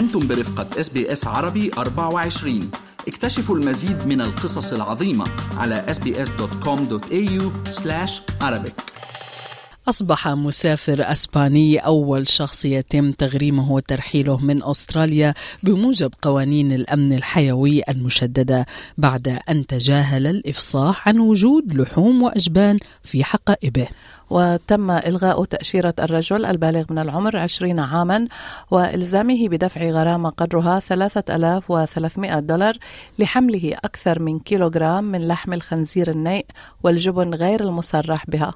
أنتم برفقة SBS عربي 24 اكتشفوا المزيد من القصص العظيمة على sbs.com.au arabic. أصبح مسافر أسباني أول شخص يتم تغريمه وترحيله من أستراليا بموجب قوانين الأمن الحيوي المشددة بعد أن تجاهل الإفصاح عن وجود لحوم وأجبان في حقائبه. وتم إلغاء تأشيرة الرجل البالغ من العمر 20 عاما وإلزامه بدفع غرامة قدرها 3300 دولار لحمله أكثر من كيلوغرام من لحم الخنزير النيء والجبن غير المصرح بها.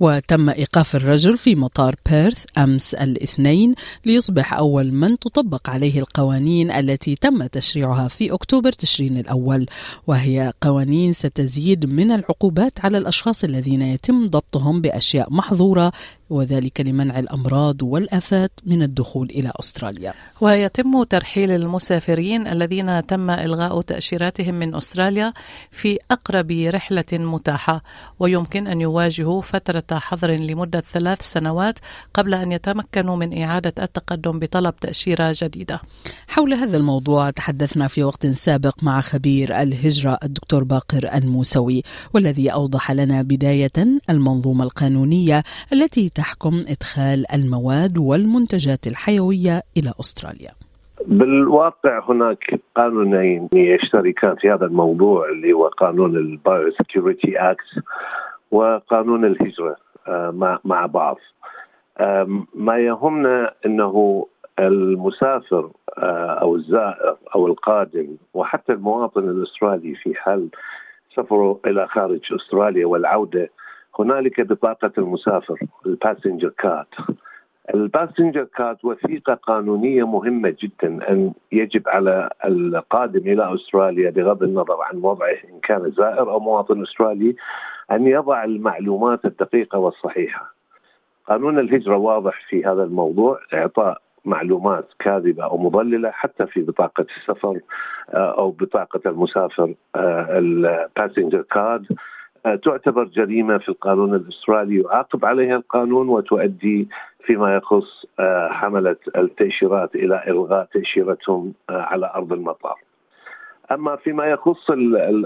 وتم إيقاف الرجل في مطار بيرث أمس الاثنين ليصبح أول من تطبق عليه القوانين التي تم تشريعها في أكتوبر تشرين الأول وهي قوانين ستزيد من العقوبات على الأشخاص الذين يتم ضبطهم بأشياء محظورة وذلك لمنع الأمراض والآفات من الدخول إلى أستراليا. ويتم ترحيل المسافرين الذين تم إلغاء تأشيراتهم من أستراليا في أقرب رحلة متاحة ويمكن أن يواجهوا فترة حظر لمدة ثلاث سنوات قبل أن يتمكنوا من إعادة التقدم بطلب تأشيرة جديدة. حول هذا الموضوع تحدثنا في وقت سابق مع خبير الهجرة الدكتور باقر الموسوي والذي أوضح لنا بداية المنظومة القانونية التي تحكم إدخال المواد والمنتجات الحيوية إلى أستراليا. بالواقع هناك قانونين يشتركان في هذا الموضوع اللي هو قانون ال Biosecurity Act وقانون الهجرة آه، مع بعض. ما يهمنا إنه المسافر آه، أو الزائر أو القادم وحتى المواطن الأسترالي في حال سفره إلى خارج أستراليا والعودة هنالك بطاقة المسافر ال passenger card ال passenger card وثيقة قانونية مهمة جدا أن يجب على القادم إلى أستراليا بغض النظر عن وضعه إن كان زائر أو مواطن أسترالي أن يضع المعلومات الدقيقة والصحيحة. قانون الهجرة واضح في هذا الموضوع إعطاء معلومات كاذبة أو مضللة حتى في بطاقة السفر آه، أو بطاقة المسافر آه، ال passenger card تعتبر جريمة في القانون الأسترالي يعاقب عليها القانون وتؤدي فيما يخص آه، حملة التأشيرات إلى إلغاء تأشيرتهم آه، على أرض المطار. أما فيما يخص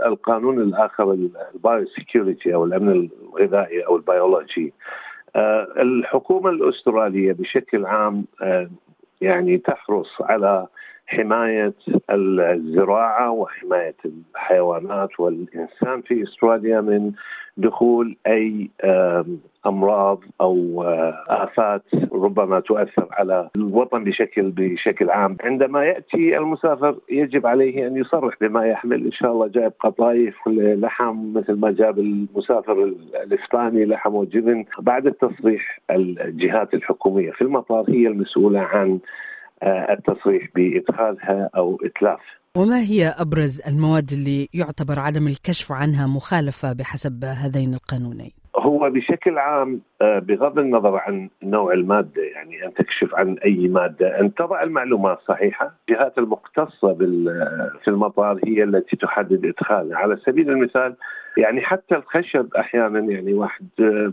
القانون الآخر ال biosecurity أو الأمن الغذائي أو البيولوجي الحكومة الأسترالية بشكل عام يعني تحرص على حماية الزراعة وحماية الحيوانات والإنسان في استراليا من دخول أي أمراض أو آه، آفات ربما تؤثر على الوطن بشكل بشكل عام، عندما يأتي المسافر يجب عليه أن يصرح بما يحمل. إن شاء الله جايب قطايف لحم مثل ما جاب المسافر الإسباني لحم وجبن، بعد التصريح الجهات الحكومية في المطار هي المسؤولة عن التصريح بإدخالها أو إتلاف. وما هي أبرز المواد اللي يعتبر عدم الكشف عنها مخالفة بحسب هذين القانونين؟ هو بشكل عام آه، بغض النظر عن نوع المادة يعني أن تكشف عن أي مادة أن تضع المعلومات صحيحة، الجهات المختصة في المطار هي التي تحدد إدخالها، على سبيل المثال يعني حتى الخشب أحيانا يعني واحد آه،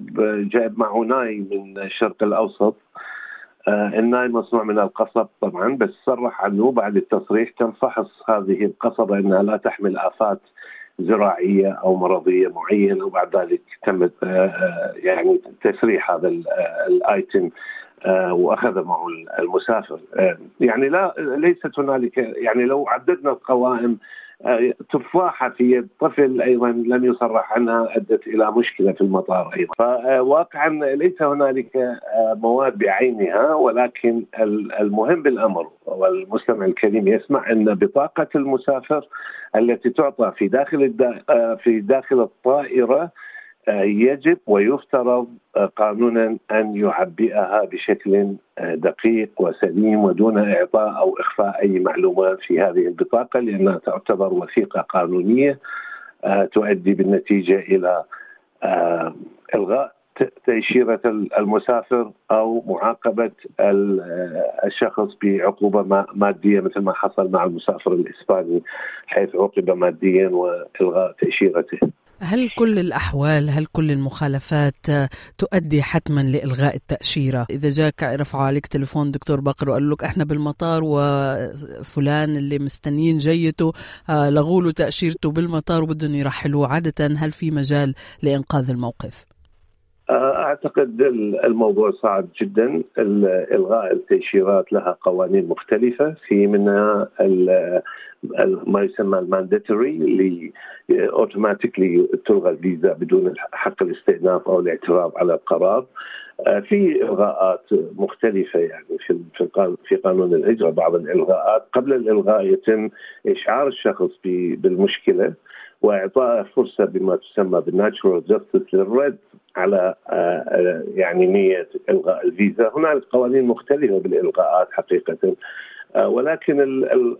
جايب معه ناي من الشرق الأوسط آه، الناي مصنوع من القصب طبعا بس صرح عنه بعد التصريح تم فحص هذه القصبة أنها لا تحمل آفات زراعية أو مرضية معينة وبعد ذلك تم آه، يعني تسريح هذا الآيتم آه، وأخذ معه المسافر. يعني لا ليست هنالك يعني لو عددنا القوائم تفاحة في يد طفل أيضا لم يصرح عنها أدت إلى مشكلة في المطار أيضا. فواقعا ليس هنالك آه، مواد بعينها ولكن المهم بالأمر والمستمع الكريم يسمع أن بطاقة المسافر التي تعطى في داخل آه، في داخل الطائرة يجب ويفترض قانونا أن يعبئها بشكل دقيق وسليم ودون إعطاء أو إخفاء أي معلومات في هذه البطاقة لأنها تعتبر وثيقة قانونية تؤدي بالنتيجة إلى إلغاء تأشيرة المسافر أو معاقبة الشخص بعقوبة مادية مثل ما حصل مع المسافر الإسباني حيث عوقب ماديا وإلغاء تأشيرته. هل كل الأحوال هل كل المخالفات تؤدي حتما لإلغاء التأشيرة إذا جاك رفعوا عليك تليفون دكتور بقر وقال لك إحنا بالمطار وفلان اللي مستنيين جيته آه، لغوا له تأشيرته بالمطار وبدهم يرحلوه عادة هل في مجال لإنقاذ الموقف؟ أعتقد الموضوع صعب جدا. إلغاء التأشيرات لها قوانين مختلفة. في منها ما يسمى ال mandatory اللي automatically تلغى الفيزا بدون حق الاستئناف أو الاعتراض على القرار. آه، في إلغاءات مختلفة يعني في في قانون الهجرة بعض الإلغاءات. قبل الإلغاء يتم إشعار الشخص بالمشكلة. واعطائه فرصة بما تسمى بال natural justice للرد على آه، آه، يعني نية إلغاء الفيزا، هنالك قوانين مختلفة بالإلغاءات حقيقة آه، ولكن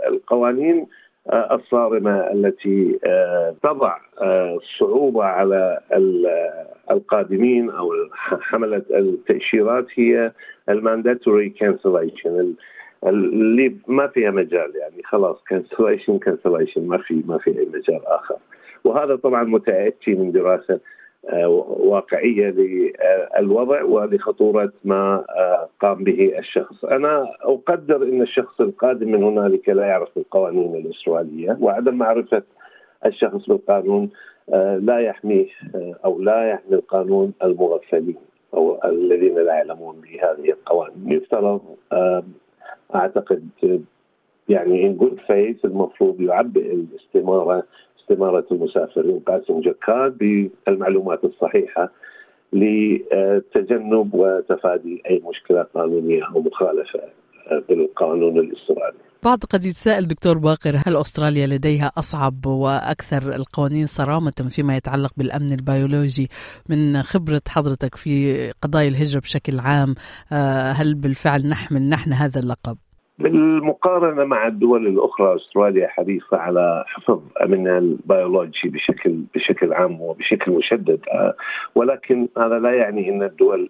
القوانين الصارمة التي تضع صعوبة على القادمين أو حملة التأشيرات هي ال mandatory cancellation اللي ما فيها مجال يعني خلاص cancellation cancellation ما في ما في أي مجال آخر. وهذا طبعا متأتي من دراسة آه، واقعية للوضع ولخطوره ما آه، قام به الشخص، أنا أقدر إن الشخص القادم من هنالك لا يعرف القوانين الاستراليه وعدم معرفة الشخص بالقانون آه، لا يحميه أو لا يحمي القانون المغفلين أو الذين لا يعلمون بهذه القوانين، يفترض أعتقد يعني in good faith المفروض يعبئ الاستمارة استمارة المسافرين passenger card بالمعلومات الصحيحة لتجنب وتفادي أي مشكله قانونية أو مخالفة بالقانون الاسترالي. بعض قد يتساءل دكتور باقر هل أستراليا لديها أصعب وأكثر القوانين صرامة فيما يتعلق بالأمن البيولوجي من خبرة حضرتك في قضايا الهجرة بشكل عام آه، هل بالفعل نحمل نحن هذا اللقب؟ بالمقارنة مع الدول الأخرى أستراليا حريصة على حفظ أمنها البيولوجي بشكل بشكل عام وبشكل مشدد. آه، ولكن هذا لا يعني أن الدول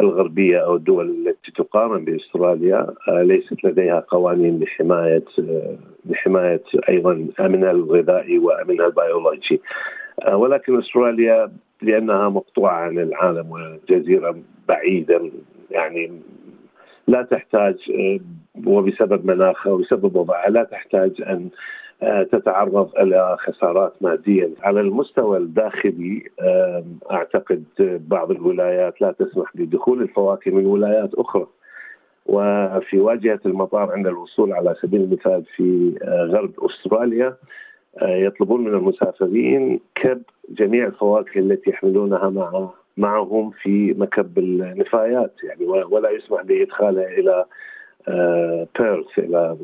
الغربية أو الدول التي تقارن بأستراليا آه، ليست لديها قوانين لحماية آه، لحماية أيضا أمنها الغذائي وأمنها البيولوجي. ولكن أستراليا لأنها مقطوعة عن العالم وجزيرة بعيدة يعني لا تحتاج وبسبب مناخها وبسبب وضعها لا تحتاج أن آه، تتعرض إلى خسارات مادية. على المستوى الداخلي أعتقد بعض الولايات لا تسمح بدخول الفواكه من ولايات أخرى. وفي واجهة المطار عند الوصول على سبيل المثال في آه، غرب أستراليا آه، يطلبون من المسافرين كب جميع الفواكه التي يحملونها مع معهم في مكب النفايات. يعني ولا يسمح بإدخالها إلى بيرث إلى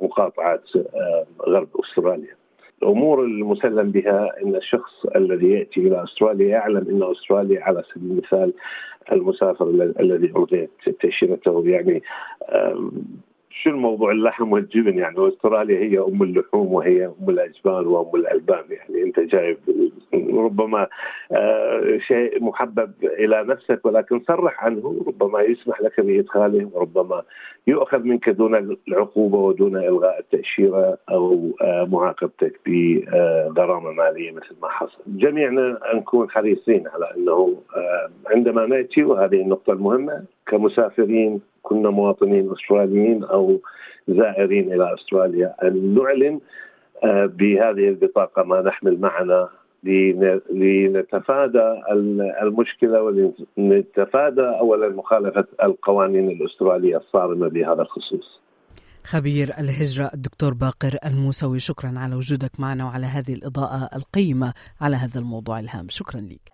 مقاطعة آه، غرب أستراليا. الأمور المسلم بها إن الشخص الذي يأتي إلى أستراليا يعلم إن أستراليا على سبيل المثال المسافر الذي الغيت تأشيرته يعني شو الموضوع اللحم والجبن يعني أستراليا هي أم اللحوم وهي أم الاجبان وأم الألبان يعني أنت جايب ربما آه، شيء محبب إلى نفسك ولكن صرح عنه ربما يسمح لك بإدخاله وربما يؤخذ منك دون العقوبة ودون إلغاء التأشيرة أو آه، معاقبتك بغرامه مالية مثل ما حصل. جميعنا نكون حريصين على أنه آه، عندما نأتي وهذه النقطة المهمة كمسافرين كنا مواطنين أستراليين أو زائرين إلى أستراليا. أن نعلن آه، بهذه البطاقة ما نحمل معنا لنتفادى المشكلة ولنتفادى اولا مخالفة القوانين الأسترالية الصارمة بهذا الخصوص. خبير الهجرة الدكتور باقر الموسوي شكرا على وجودك معنا وعلى هذه الإضاءة القيمة على هذا الموضوع الهام. شكرا لك.